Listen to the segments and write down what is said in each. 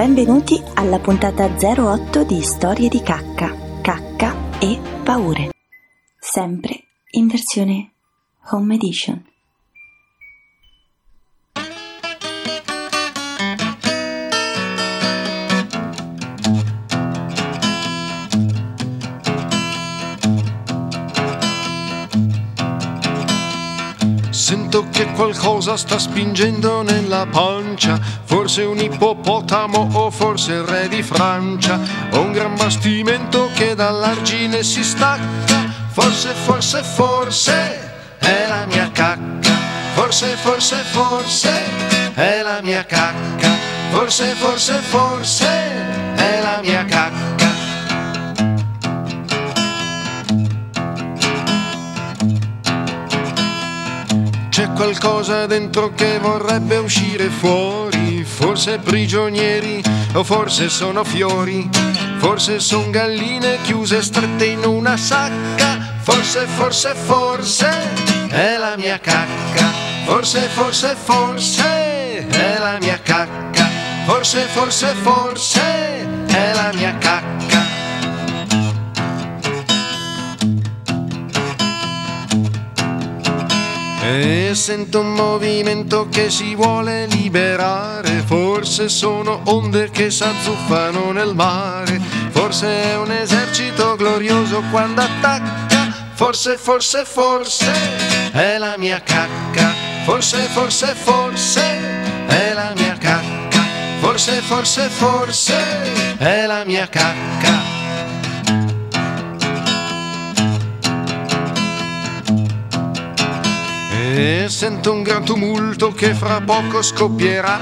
Benvenuti alla puntata 08 di Storie di cacca, cacca e paure. Sempre in versione Home Edition. Sento che qualcosa sta spingendo nella pancia, forse un ippopotamo o forse il re di Francia, o un gran bastimento che dall'argine si stacca, forse, forse, forse è la mia cacca, forse, forse, forse è la mia cacca, forse, forse, forse è la mia cacca. C'è qualcosa dentro che vorrebbe uscire fuori, forse prigionieri o forse sono fiori, forse son galline chiuse strette in una sacca, forse, forse, forse è la mia cacca, forse, forse, forse è la mia cacca, forse, forse, forse è la mia cacca. E sento un movimento che si vuole liberare, forse sono onde che s'azzuffano nel mare, forse è un esercito glorioso quando attacca, forse, forse, forse è la mia cacca, forse, forse, forse è la mia cacca, forse, forse, forse è la mia cacca. Sento un gran tumulto che fra poco scoppierà.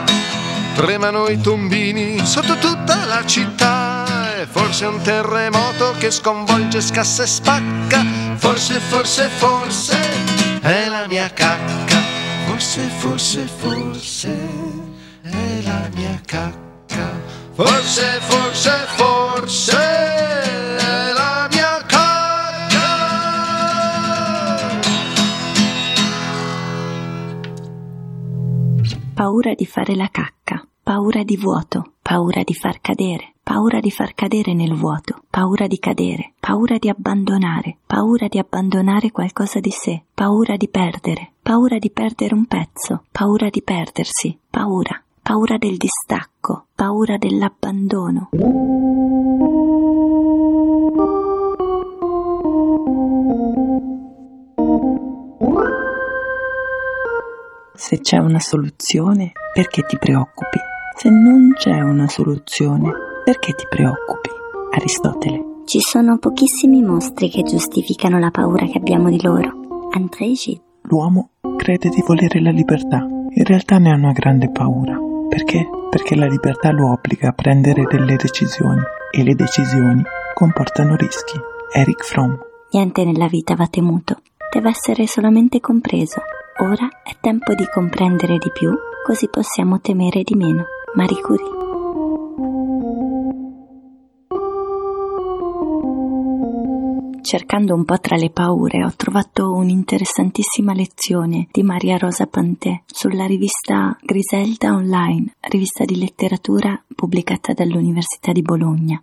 Tremano i tombini sotto tutta la città. E forse un terremoto che sconvolge, scassa e spacca. Forse, forse, forse è la mia cacca. Forse, forse, forse è la mia cacca. Forse, forse, forse Paura di fare la cacca, paura di vuoto, paura di far cadere, paura di far cadere nel vuoto, paura di cadere, paura di abbandonare, paura di abbandonare qualcosa di sé, paura di perdere, paura di perdere un pezzo, paura di perdersi, paura, paura del distacco, paura dell'abbandono. Se c'è una soluzione, perché ti preoccupi? Se non c'è una soluzione, perché ti preoccupi? Aristotele. Ci sono pochissimi mostri che giustificano la paura che abbiamo di loro. André Gide. L'uomo crede di volere la libertà, in realtà ne ha una grande paura. Perché? Perché la libertà lo obbliga a prendere delle decisioni e le decisioni comportano rischi. Eric Fromm. Niente nella vita va temuto, deve essere solamente compreso. Ora è tempo di comprendere di più, così possiamo temere di meno. Marie Curie. Cercando un po' tra le paure ho trovato un'interessantissima lezione di Maria Rosa Pantè sulla rivista Griselda Online, rivista di letteratura pubblicata dall'Università di Bologna.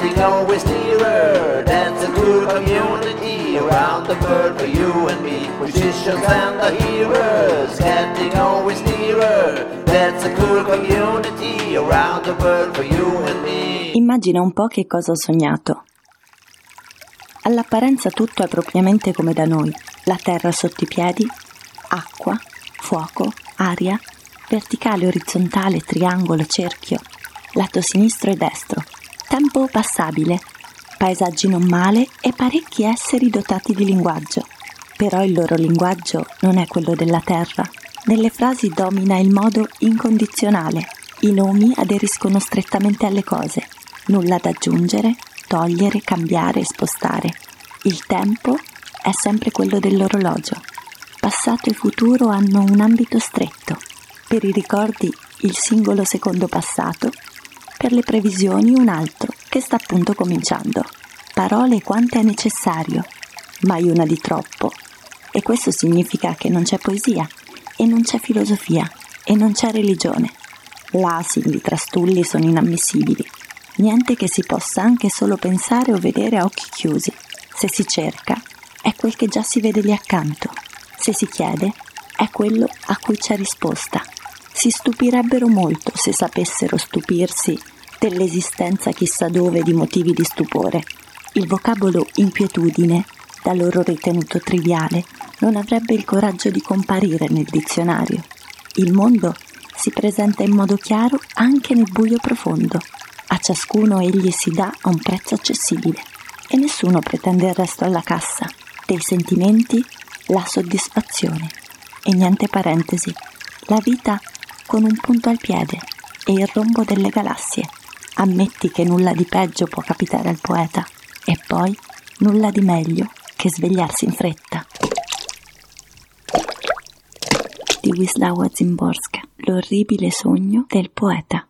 Getting always nearer. That's a good community around the world for you and me. Musicians and the heroes, getting always nearer. That's a good community around the world for you and me. Immagina un po' che cosa ho sognato. All'apparenza tutto è propriamente come da noi. La terra sotto i piedi, acqua, fuoco, aria, verticale, orizzontale, triangolo, cerchio, lato sinistro e destro, tempo passabile, paesaggi non male e parecchi esseri dotati di linguaggio. Però il loro linguaggio non è quello della terra. Nelle frasi domina il modo incondizionale. I nomi aderiscono strettamente alle cose. Nulla da aggiungere, togliere, cambiare spostare. Il tempo è sempre quello dell'orologio. Passato e futuro hanno un ambito stretto. per i ricordi il singolo secondo passato, per le previsioni un altro che sta appunto cominciando. Parole quante è necessario, mai una di troppo. E questo significa che non c'è poesia, e non c'è filosofia, e non c'è religione. L'asili, i trastulli sono inammissibili. Niente che si possa anche solo pensare o vedere a occhi chiusi. Se si cerca, è quel che già si vede lì accanto. Se si chiede, è quello a cui c'è risposta. Si stupirebbero molto se sapessero stupirsi dell'esistenza chissà dove di motivi di stupore. Il vocabolo inquietudine, da loro ritenuto triviale, non avrebbe il coraggio di comparire nel dizionario. Il mondo si presenta in modo chiaro anche nel buio profondo. A ciascuno egli si dà a un prezzo accessibile e nessuno pretende il resto alla cassa. Dei sentimenti, la soddisfazione. E niente parentesi. La vita con un punto al piede e il rombo delle galassie. Ammetti che nulla di peggio può capitare al poeta e poi nulla di meglio che svegliarsi in fretta. Di Wisława Zimborska, l'orribile sogno del poeta.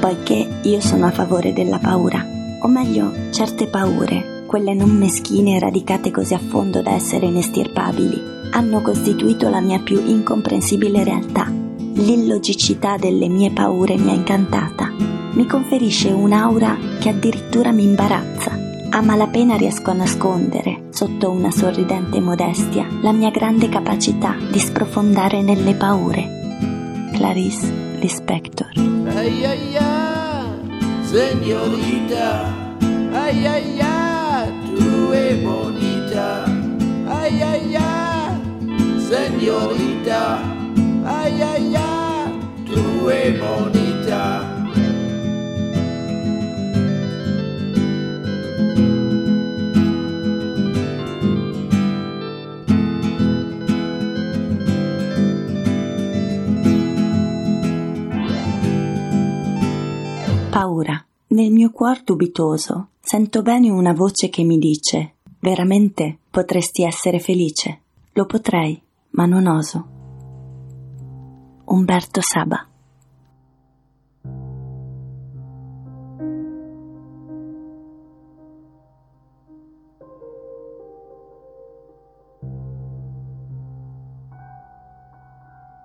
Poiché io sono a favore della paura, o meglio, certe paure, quelle non meschine radicate così a fondo da essere inestirpabili, hanno costituito la mia più incomprensibile realtà. L'illogicità delle mie paure mi ha incantata. Mi conferisce un'aura che addirittura mi imbarazza. A malapena riesco a nascondere, sotto una sorridente modestia, la mia grande capacità di sprofondare nelle paure. Clarice Lispector. Ay, ay, ay, señorita, ay, ay, ay, tú es bonita, ay, ay, ay señorita. Ay, ay, ay, tú es bonita. Paura. Nel mio cuor dubitoso sento bene una voce che mi dice Veramente potresti essere felice. Lo potrei, ma non oso. Umberto Saba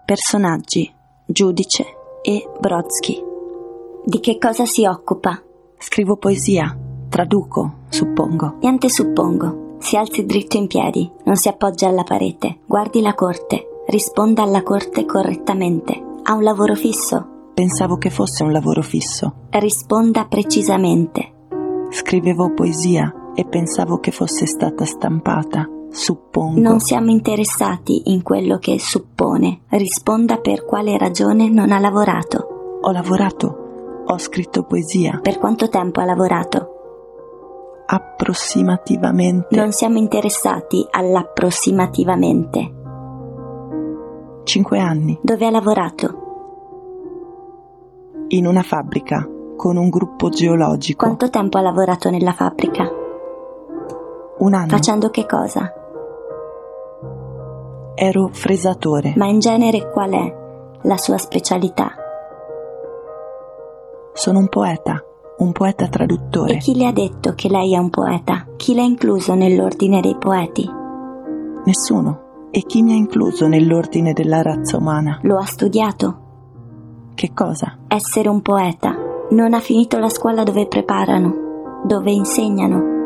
Personaggi Giudice e Brodsky Di che cosa si occupa? Scrivo poesia, traduco, suppongo. Niente suppongo. Si alzi dritto in piedi, non si appoggia alla parete, guardi la corte, risponda alla corte correttamente. Ha un lavoro fisso? Pensavo che fosse un lavoro fisso. Risponda precisamente. Scrivevo poesia e pensavo che fosse stata stampata. Suppongo. Non siamo interessati in quello che suppone. Risponda per quale ragione non ha lavorato. Ho lavorato. Ho scritto poesia. Per quanto tempo ha lavorato? approssimativamente. Non siamo interessati all'approssimativamente. Cinque anni. Dove ha lavorato? In una fabbrica, con un gruppo geologico. Quanto tempo ha lavorato nella fabbrica? Un anno. Facendo che cosa? Ero fresatore. Ma in genere qual è la sua specialità? Sono un poeta un poeta traduttore. E chi le ha detto che lei è un poeta? Chi l'ha incluso nell'ordine dei poeti? Nessuno. E chi mi ha incluso nell'ordine della razza umana? Lo ha studiato? Che cosa? Essere un poeta. Non ha finito la scuola dove preparano, dove insegnano.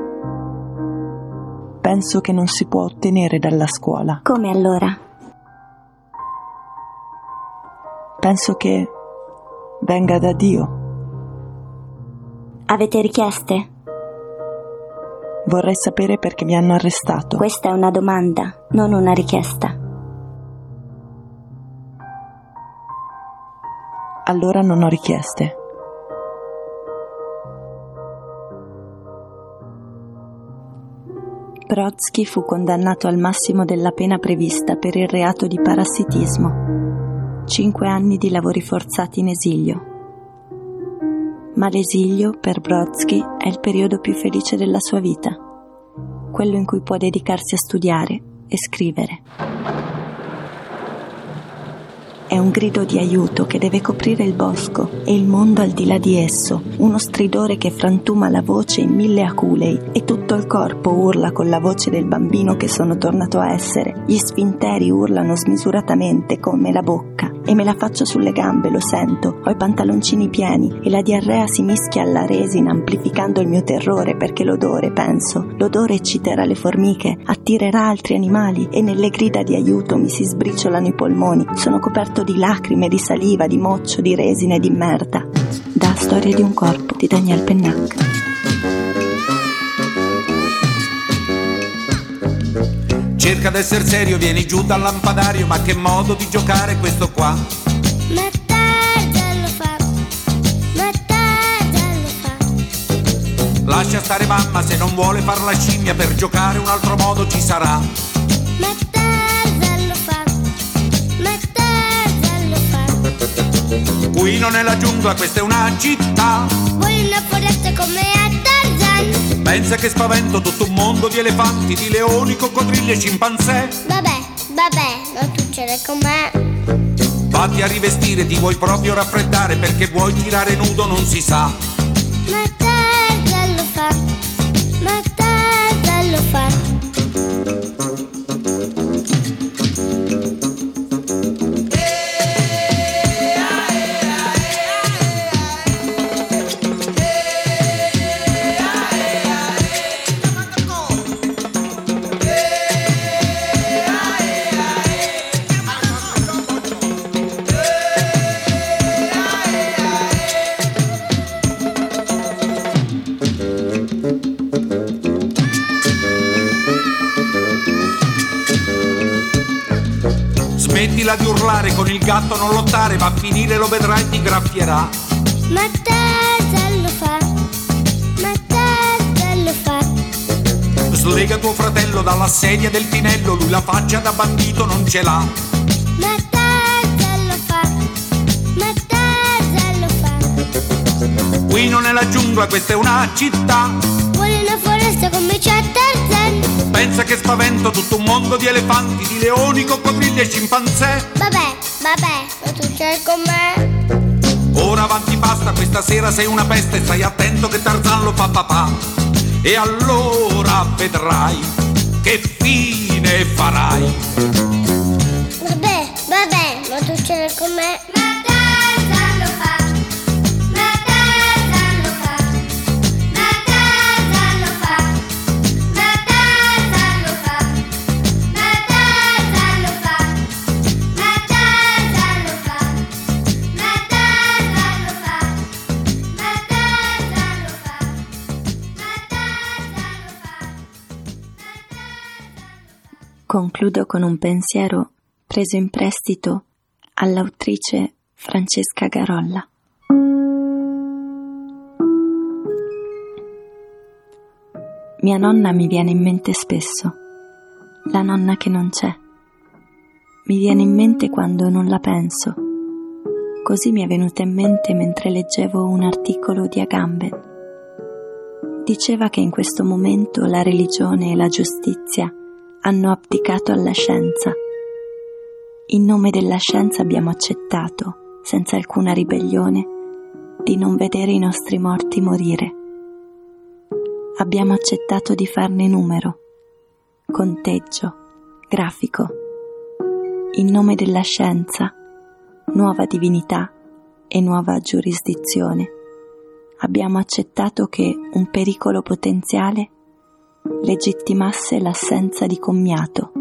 Penso che non si può ottenere dalla scuola. Come allora? Penso che venga da Dio. Avete richieste? Vorrei sapere perché mi hanno arrestato. Questa è una domanda, non una richiesta. Allora non ho richieste. Brodsky fu condannato al massimo della pena prevista per il reato di parassitismo. Cinque anni di lavori forzati in esilio, ma l'esilio per Brodsky è il periodo più felice della sua vita, quello in cui può dedicarsi a studiare e scrivere. è un grido di aiuto che deve coprire il bosco e il mondo al di là di esso, uno stridore che frantuma la voce in mille aculei e tutto il corpo urla con la voce del bambino che sono tornato a essere. Gli sfinteri urlano smisuratamente come la bocca e me la faccio sulle gambe, lo sento, ho i pantaloncini pieni e la diarrea si mischia alla resina amplificando il mio terrore perché l'odore, penso, l'odore ecciterà le formiche, attirerà altri animali e nelle grida di aiuto mi si sbriciolano i polmoni, sono coperto di lacrime, di saliva, di moccio, di resina e di merda. Da Storia di un corpo di Daniel Pennac. Cerca d'essere serio, vieni giù dal lampadario, ma che modo di giocare questo qua? Lo fa, lo fa. Lascia stare mamma se non vuole far la scimmia, per giocare un altro modo ci sarà. Ma te lo fa, ma te lo fa. Qui non è la giungla, questa è una città. Vuoi una foresta come? Pensa che spavento tutto un mondo di elefanti, di leoni, coccodrilli e scimpanzé. Vabbè, vabbè, non succede con me. Vatti a rivestire, ti vuoi proprio raffreddare perché vuoi tirare nudo, non si sa. Ma te lo fa, ma te lo fa. Smettila di urlare con il gatto, non lottare, va a finire, lo vedrai, ti graffierà. Ma te lo fa, ma te lo fa. Slega tuo fratello dalla sedia del tinello, lui la faccia da bandito non ce l'ha. Ma te lo fa, ma te lo fa. Qui non è la giungla, questa è una città. Vuole una foresta come c'è Tarzan? Pensa che spavento tutto un mondo di elefanti, di leoni, coccodrilli e scimpanzé. Vabbè, vabbè, non succede con me. Ora avanti basta, questa sera sei una peste, stai attento che Tarzan lo fa papà. E allora vedrai che fine farai. Vabbè, vabbè, non succede con me. Concludo con un pensiero preso in prestito all'autrice Francesca Garolla. Mia nonna mi viene in mente spesso, la nonna che non c'è. Mi viene in mente quando non la penso. Così mi è venuta in mente mentre leggevo un articolo di Agamben. Diceva che in questo momento la religione e la giustizia hanno abdicato alla scienza. In nome della scienza abbiamo accettato, senza alcuna ribellione, di non vedere i nostri morti morire. Abbiamo accettato di farne numero, conteggio, grafico. In nome della scienza, nuova divinità e nuova giurisdizione, abbiamo accettato che un pericolo potenziale legittimasse l'assenza di commiato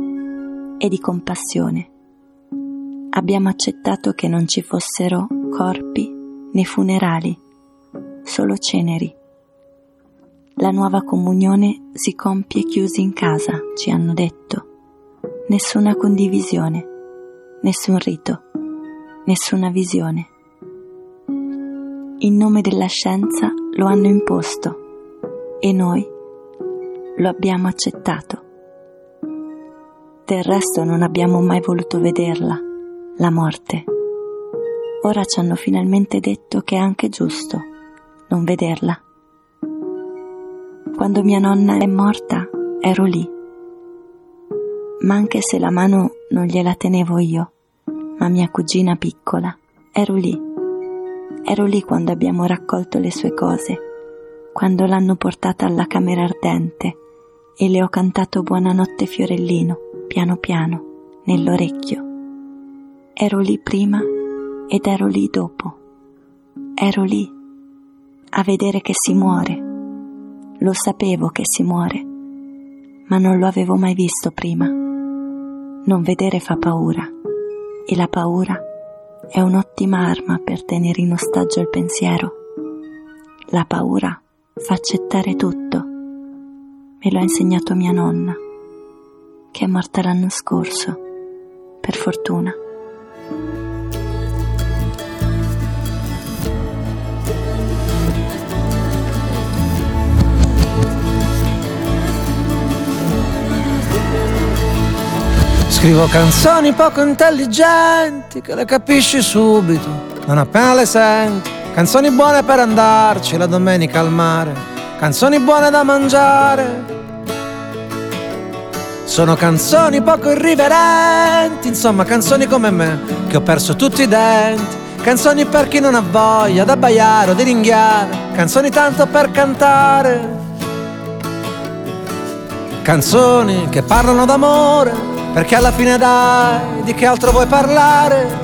e di compassione. Abbiamo accettato che non ci fossero corpi né funerali, solo ceneri. La nuova comunione si compie chiusi in casa, ci hanno detto. Nessuna condivisione, nessun rito, nessuna visione. In nome della scienza lo hanno imposto e noi lo abbiamo accettato. Del resto non abbiamo mai voluto vederla, la morte. Ora ci hanno finalmente detto che è anche giusto non vederla. Quando mia nonna è morta ero lì, ma anche se la mano non gliela tenevo io, ma mia cugina piccola, ero lì. Ero lì quando abbiamo raccolto le sue cose, quando l'hanno portata alla camera ardente e le ho cantato Buonanotte Fiorellino, piano piano, nell'orecchio. Ero lì prima ed ero lì dopo. Ero lì a vedere che si muore. Lo sapevo che si muore, ma non lo avevo mai visto prima. Non vedere fa paura e la paura è un'ottima arma per tenere in ostaggio il pensiero. La paura fa accettare tutto. Me lo ha insegnato mia nonna, che è morta l'anno scorso, per fortuna. Scrivo canzoni poco intelligenti che le capisci subito, non appena le senti. Canzoni buone per andarci la domenica al mare, canzoni buone da mangiare. Sono canzoni poco irriverenti, insomma canzoni come me, che ho perso tutti i denti. Canzoni per chi non ha voglia d'abbaiare o di ringhiare, canzoni tanto per cantare. Canzoni che parlano d'amore, perché alla fine dai, di che altro vuoi parlare?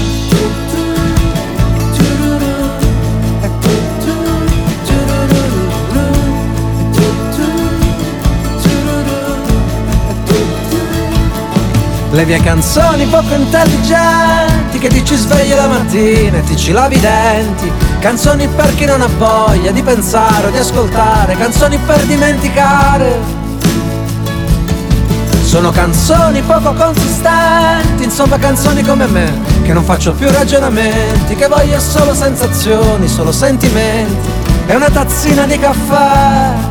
Le mie canzoni poco intelligenti che ti ci svegli la mattina e ti ci lavi i denti. Canzoni per chi non ha voglia di pensare o di ascoltare, canzoni per dimenticare. Sono canzoni poco consistenti, insomma canzoni come me, che non faccio più ragionamenti, che voglio solo sensazioni, solo sentimenti e una tazzina di caffè.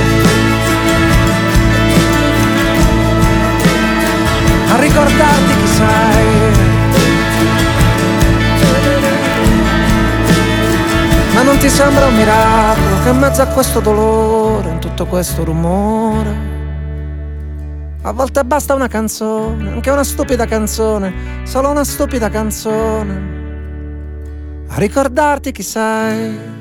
A ricordarti chi sei. Ma non ti sembra un miracolo che in mezzo a questo dolore, in tutto questo rumore, a volte basta una canzone, anche una stupida canzone, solo una stupida canzone, a ricordarti chi sei.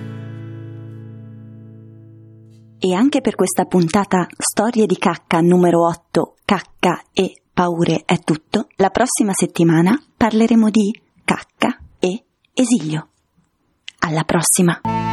E anche per questa puntata Storie di cacca numero 8, cacca e paure è tutto, la prossima settimana parleremo di cacca e esilio. Alla prossima!